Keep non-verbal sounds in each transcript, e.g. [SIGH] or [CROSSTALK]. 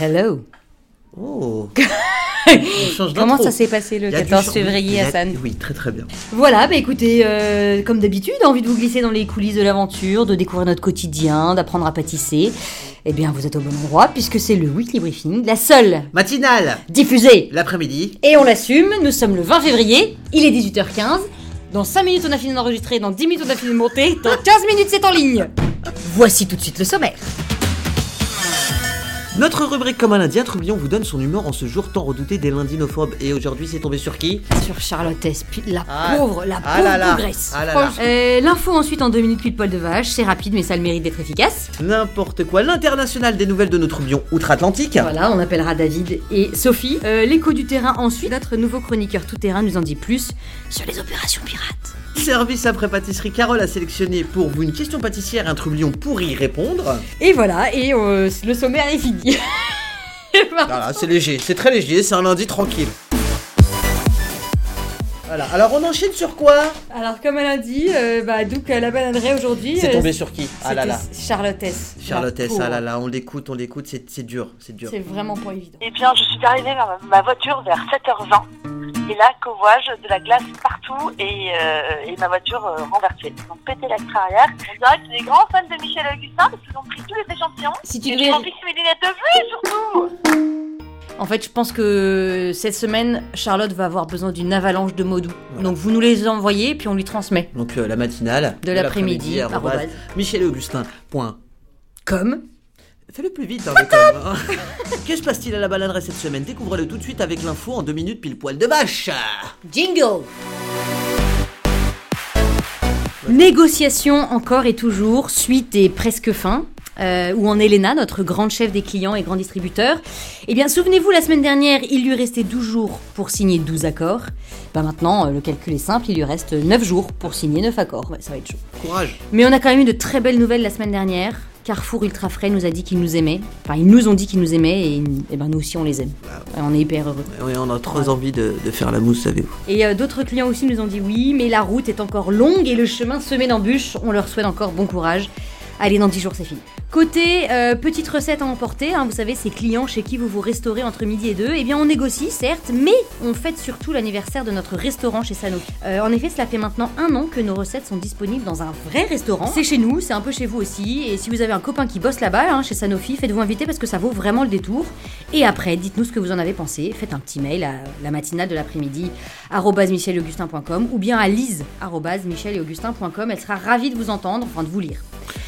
Hello. Oh. On Comment ça s'est passé le Il y a du 14 chang- février, Hassan Oui, très très bien. Voilà, bah écoutez, euh, comme d'habitude, envie de vous glisser dans les coulisses de l'aventure, de découvrir notre quotidien, d'apprendre à pâtisser. Eh bien, vous êtes au bon endroit puisque c'est le Weekly Briefing, la seule Matinale, diffusée. l'après-midi. Et on l'assume, nous sommes le 20 février, il est 18h15. Dans 5 minutes, on a fini d'enregistrer, dans 10 minutes, on a fini de monter, dans 15 minutes, c'est en ligne. Voici tout de suite le sommaire. Notre rubrique comme un lundi, un troublion vous donne son humeur en ce jour tant redouté des lundinophobes. Et aujourd'hui, c'est tombé sur qui? Sur Charlotte la Ah, pauvre, la ah pauvre là ah là. Euh, L'info ensuite en 2 minutes pile poil de vache, c'est rapide mais ça a le mérite d'être efficace. N'importe quoi. L'international des nouvelles de nos troublions outre-Atlantique. Voilà, on appellera David et Sophie. Euh, L'écho du terrain ensuite, notre nouveau chroniqueur tout terrain nous en dit plus sur les opérations pirates. Service après pâtisserie, Carole a sélectionné pour vous une question pâtissière un troublion pour y répondre. Et voilà, et euh, le sommaire est fini. Voilà, c'est léger, c'est très léger, c'est un lundi tranquille. Voilà, alors on enchaîne sur quoi? Alors comme elle a dit, euh, bah, donc la bananerie aujourd'hui. C'est euh, tombé sur qui? Ah là là. c'était Charlotte S. Charlotte La S, ah là pauvre. là, on l'écoute, on l'écoute, c'est c'est dur, c'est dur. C'est vraiment pas évident. Eh bien, je suis arrivée vers ma voiture vers 7h20. Et là, covoage, de la glace partout et, euh, et ma voiture euh, renversée. Ils ont pété l'extra arrière. On dirait que c'est des grands fans de Michel Augustin parce qu'ils ont pris tous les échantillons. Si tu devais... j'ai rempli mes lunettes de vue surtout En fait, je pense que cette semaine, Charlotte va avoir besoin d'une avalanche de mots doux. Voilà. Donc vous nous les envoyez, puis on lui transmet. Donc euh, la matinale De l'après-midi, arrobase arrobase. michelaugustin.com. Fais-le plus vite, hein, hein. [LAUGHS] Que se passe-t-il à la baladerie cette semaine? Découvrez-le tout de suite avec l'info en deux minutes pile poil de vache. Jingle Négociation encore et toujours, suite et presque fin. Euh, où en est Léna, notre grande chef des clients et grand distributeur? Eh bien, souvenez-vous, la semaine dernière, il lui restait 12 jours pour signer 12 accords. Ben maintenant, euh, le calcul est simple, il lui reste 9 jours pour signer 9 accords. Ouais, ça va être chaud. Courage. Mais on a quand même eu de très belles nouvelles la semaine dernière. Carrefour Ultra Frais nous a dit qu'ils nous aimaient. Enfin, ils nous ont dit qu'ils nous aimaient et, et ben nous aussi on les aime. Ouais, on est hyper heureux. Oui, on a trop envie de, de faire la mousse, savez-vous. Et euh, d'autres clients aussi nous ont dit oui, mais la route est encore longue et le chemin semé d'embûches. On leur souhaite encore bon courage. Allez, dans 10 jours, c'est fini. Côté euh, petite recette à emporter, hein, vous savez, ces clients chez qui vous vous restaurez entre midi et deux, eh bien on négocie, certes, mais on fête surtout l'anniversaire de notre restaurant chez Sanofi. Euh, en effet, cela fait maintenant un an que nos recettes sont disponibles dans un vrai restaurant. C'est chez nous, c'est un peu chez vous aussi, et si vous avez un copain qui bosse là-bas, hein, chez Sanofi, faites-vous inviter parce que ça vaut vraiment le détour. Et après, dites-nous ce que vous en avez pensé, faites un petit mail à la matinale de l'après-midi, michelaugustin.com, ou bien à lise, michelaugustin.com, elle sera ravie de vous entendre, enfin de vous lire.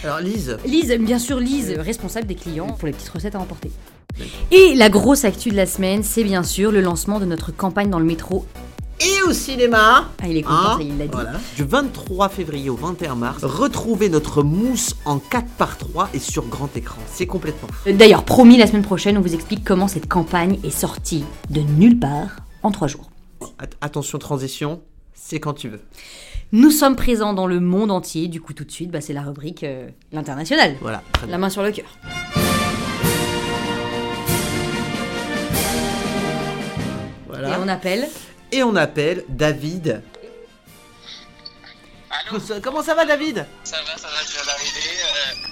Alors Lise, Lise, bien sûr Lise, responsable des clients pour les petites recettes à emporter. Et la grosse actu de la semaine, c'est bien sûr le lancement de notre campagne dans le métro. et au cinéma Ah, il est content, Hein ça, il l'a dit. Voilà. Du 23 février au 21 mars, retrouvez notre mousse en 4 par 3 et sur grand écran. C'est complètement fou. D'ailleurs, promis, la semaine prochaine, on vous explique comment cette campagne est sortie de nulle part en trois jours. At- attention transition, c'est quand tu veux. Nous sommes présents dans le monde entier, du coup tout de suite, bah, c'est la rubrique euh, l'international. Voilà. très bien. La main sur le cœur. Voilà. Et on appelle. Et on appelle David. Allô Comment ça va David? Ça va, ça va, je viens d'arriver.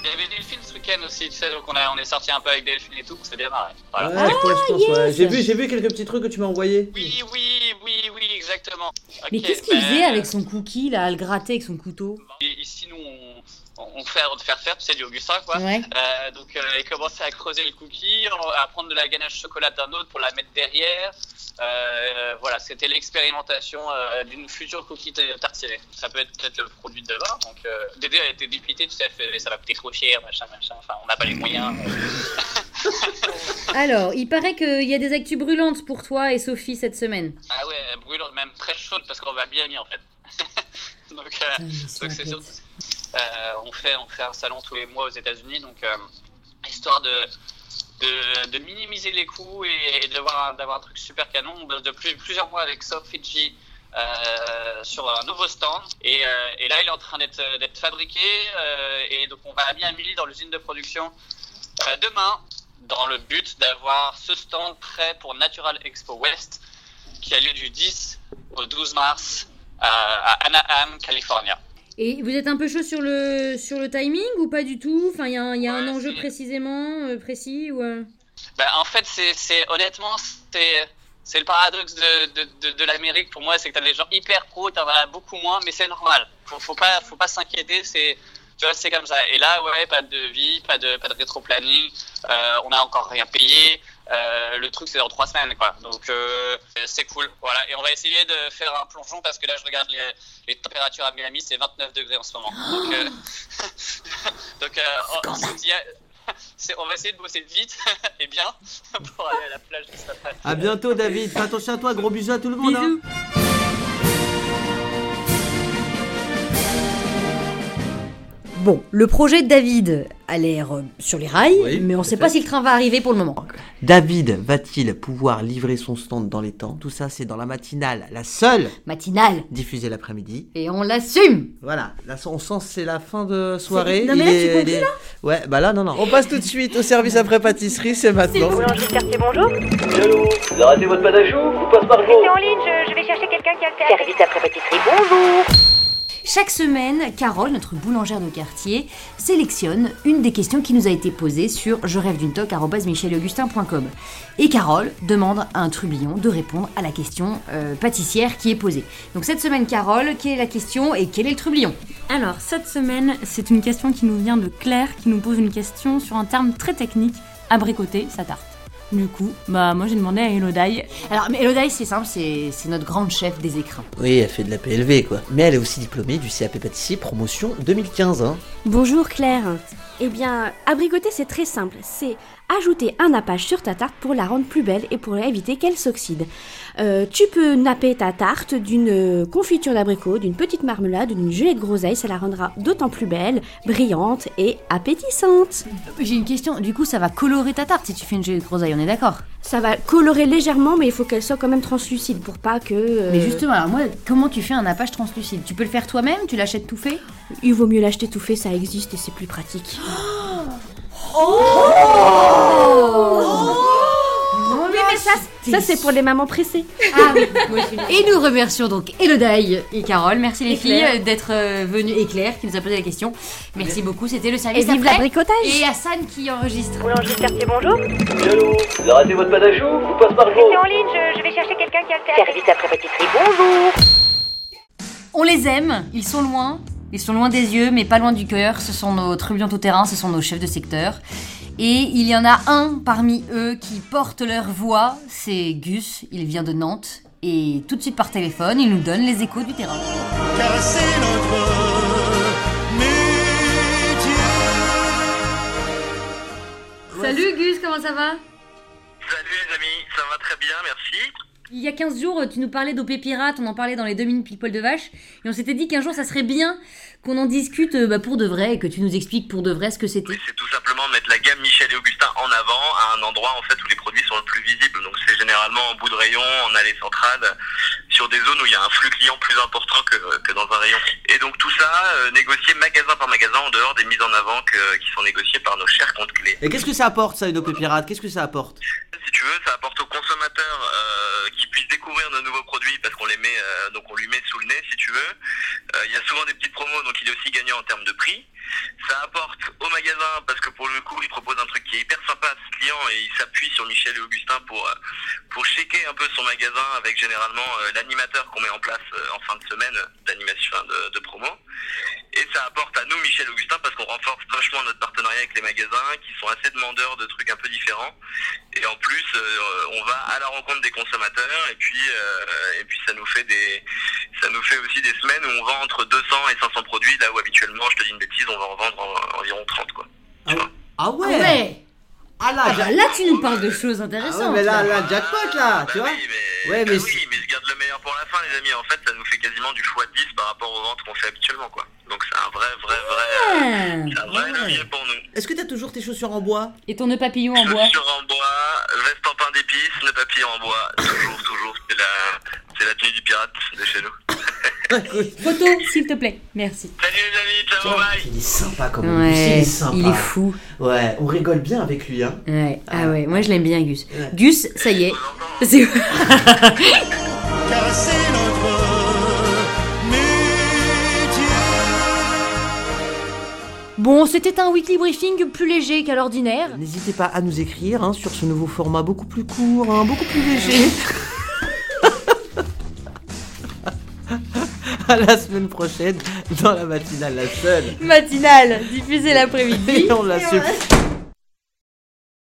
Il y avait Delphine ce week-end aussi, tu sais, donc on, a, on est sorti un peu avec Delphine et tout, c'est bien marré. Voilà. Ouais, je pense, ouais. yes. J'ai vu, j'ai vu quelques petits trucs que tu m'as envoyés. Oui, oui, oui, oui, exactement. Mais qu'est-ce qu'il ben, faisait avec son cookie là, à le gratter avec son couteau? Et Ici, nous, on, on fait faire faire, tu sais, du Augustin, quoi. Ouais. Euh, donc, euh, il commençait à creuser le cookie, à prendre de la ganache chocolat d'un autre pour la mettre derrière. Euh, voilà, c'était l'expérimentation euh, d'une future cookie tartinée. Ça peut être peut-être le produit de demain. Donc, Dédé a été dépité, tu sais, elle fait, ça va coûter trop cher, machin, machin. Enfin, on n'a pas les moyens. [LAUGHS] Alors, il paraît qu'il y a des actus brûlantes pour toi et Sophie cette semaine. Ah ouais, brûlante, même très chaude parce qu'on va bien mis en fait. [LAUGHS] donc, euh, donc c'est sûr. Euh, on fait on fait un salon tous les mois aux États-Unis, donc euh, histoire de, minimiser les coûts et, d'avoir un- truc super canon. Depuis plusieurs mois avec Soft Fiji. euh, sur un nouveau stand et, là il est en train d'être fabriqué et donc on va à Miami dans l'usine de production demain dans le but d'avoir ce stand prêt pour Natural Expo West qui a lieu du 10 au 12 mars à Anaheim, California. Et vous êtes un peu chaud sur le, sur le timing ou pas du tout Enfin, il y a, un- y a un Ouais, enjeu précisément, euh, précis ou, euh, Bah, en fait, c'est, honnêtement, c'est, le paradoxe de, de, de, de l'Amérique pour moi, c'est que t'as des gens hyper pros, t'en as beaucoup moins, mais c'est normal. Faut, faut pas, faut pas s'inquiéter, c'est, tu vois, c'est comme ça. Et là, ouais, pas de vie, pas de, pas de rétro-planning, euh, on a encore rien payé. Euh, le truc, c'est dans trois semaines, quoi. Donc, euh, c'est cool. Voilà. Et on va essayer de faire un plongeon parce que là, je regarde les, les températures à Miami, c'est 29 degrés en ce moment. [GASPS] Donc, euh, [LAUGHS] donc euh, [LAUGHS] on, va essayer de bosser vite [LAUGHS] et bien pour aller à la plage juste après. À bientôt, David. Fais attention à toi. Gros bisous à tout le monde. hein. Bon, le projet de David a l'air euh, sur les rails, Oui, mais on tout sait pas si le train va arriver pour le moment. David va-t-il pouvoir livrer son stand dans les temps? Tout ça, c'est dans la matinale, la seule Matinale, diffusée l'après-midi. et on l'assume Voilà, là on sent que c'est la fin de soirée. Non, mais là, tu il est- Ouais, bah là non non. On passe tout de suite au service après pâtisserie, c'est maintenant. Boulangerie quartier, bonjour. Allô? Vous avez raté votre choux Vous passe par Restez en ligne, je, je vais chercher quelqu'un qui a le service après pâtisserie, bonjour. Chaque semaine, Carole, notre boulangère de quartier, sélectionne une des questions qui nous a été posée sur je rêve d'une toque @michelaugustin.com. Et Carole demande à un trublion de répondre à la question euh, pâtissière qui est posée. Donc cette semaine, Carole, quelle est la question et quel est le trublion? Alors, cette semaine, c'est une question qui nous vient de Claire, qui nous pose une question sur un terme très technique, abricoter sa tarte. Du coup, bah moi j'ai demandé à Elodie. Alors, mais Elodie, c'est simple, c'est c'est notre grande chef des écrins. Oui, elle fait de la PLV quoi. Mais elle est aussi diplômée du CAP pâtissier promotion 2015 hein. Bonjour Claire. Eh bien, abricoter c'est très simple. C'est ajouter un nappage sur ta tarte pour la rendre plus belle et pour éviter qu'elle s'oxyde. Euh, tu peux napper ta tarte d'une confiture d'abricot, d'une petite marmelade, d'une gelée de groseille. Ça la rendra d'autant plus belle, brillante et appétissante. J'ai une question, du coup, ça va colorer ta tarte si tu fais une gelée de groseille, on est d'accord? Ça va colorer légèrement, mais il faut qu'elle soit quand même translucide pour pas que. euh, Mais justement, alors moi, comment tu fais un nappage translucide? Tu peux le faire toi-même? Tu l'achètes tout fait? Il vaut mieux l'acheter tout fait, ça existe et c'est plus pratique. Non, mais ça, ça c'est pour les mamans pressées. Ah oui, Et nous remercions donc Elodie et Carole. Merci les Et filles Claire. euh, d'être euh, venues. Et Claire qui nous a posé la question. Merci beaucoup, c'était le service Et vive après. l'abricotage Et Hassan qui enregistre. Boulangerie quartier, bonjour. Allô Vous avez raté votre panne à choux Vous passe par Restez en ligne, je, je vais chercher quelqu'un qui a le service. Service après pâtisserie, bonjour. On les aime, ils sont loin. Ils sont loin des yeux, mais pas loin du cœur. Ce sont nos trublions tout terrain, ce sont nos chefs de secteur. Et il y en a un parmi eux qui porte leur voix, c'est Gus, il vient de Nantes. Et tout de suite par téléphone, il nous donne les échos du terrain. car c'est notre métier. Salut Gus, comment ça va? Salut les amis, ça va très bien, merci. Il y a 15 jours, tu nous parlais d'OP Pirate, on en parlait dans les 2 minutes people de vache, et on s'était dit qu'un jour ça serait bien qu'on en discute euh, bah, pour de vrai, et que tu nous expliques pour de vrai ce que c'était. C'est tout simplement mettre la gamme Michel et Augustin en avant à un endroit en fait où les produits sont le plus visibles. Donc c'est généralement en bout de rayon, en allée centrale, sur des zones où il y a un flux client plus important que, que dans un rayon. Et donc tout ça euh, négocié magasin par magasin en dehors des mises en avant que- qui sont négociées par nos chers comptes clés. Et qu'est-ce que ça apporte ça une OP pirate? Qu'est-ce que ça apporte? Si tu veux, ça apporte aux consommateurs euh, qui puissent découvrir nos nouveaux produits parce qu'on les met, euh, donc on lui met sous le nez si tu veux. Euh, Il y a souvent des petites promos, donc il est aussi gagnant en termes de prix. Ça apporte au magasin parce que pour le coup, il propose un truc qui est hyper sympa à ce client et il s'appuie sur Michel et Augustin pour euh, pour checker un peu son magasin avec généralement l'animateur qu'on met en place en fin de semaine d'animation de promo. Et ça apporte à nous Michel Augustin parce qu'on renforce vachement notre partenariat avec les magasins qui sont assez demandeurs de trucs un peu différents. Et en plus, euh, on va à la rencontre des consommateurs et puis euh, et puis ça nous fait des ça nous fait aussi des semaines où on vend entre 200 et 500 produits là où habituellement, je te dis une bêtise, on va en vendre en- environ 30 quoi. Tu vois. Ah ouais Ouais Ah là, Ah bah là, tu nous parles de choses Ah intéressantes. ouais, mais là, là. jackpot là, tu Bah vois oui, mais, Ouais, bah oui, mais je garde le meilleur pour la fin, les amis. En fait, ça nous fait quasiment du x10 par rapport aux ventes qu'on fait habituellement, quoi. Donc c'est un vrai, vrai, vrai, euh, c'est un vrai ouais. levier pour nous. Est-ce que t'as toujours tes chaussures en bois? Et ton nœud papillon en bois? Chaussures en bois, veste en pain d'épices, nœud papier en bois, toujours, toujours. C'est la, c'est la tenue du pirate de chez nous. [LAUGHS] Photo, s'il te plaît. Merci. Salut les amis, ciao, bye. Il est sympa comme on dit, il Ouais, est sympa. il est fou. Ouais, on rigole bien avec lui, hein. Ouais. Ah ouais, moi je l'aime bien, Gus. Ouais. Gus, ça y est. C'est- [LAUGHS] car c'est notre métier. Bon, c'était un weekly briefing plus léger qu'à l'ordinaire. N'hésitez pas à nous écrire hein, sur ce nouveau format beaucoup plus court, hein, beaucoup plus léger. [LAUGHS] à la semaine prochaine dans la matinale, la seule. Matinale, diffusée l'après-midi. Et on la Et supprime.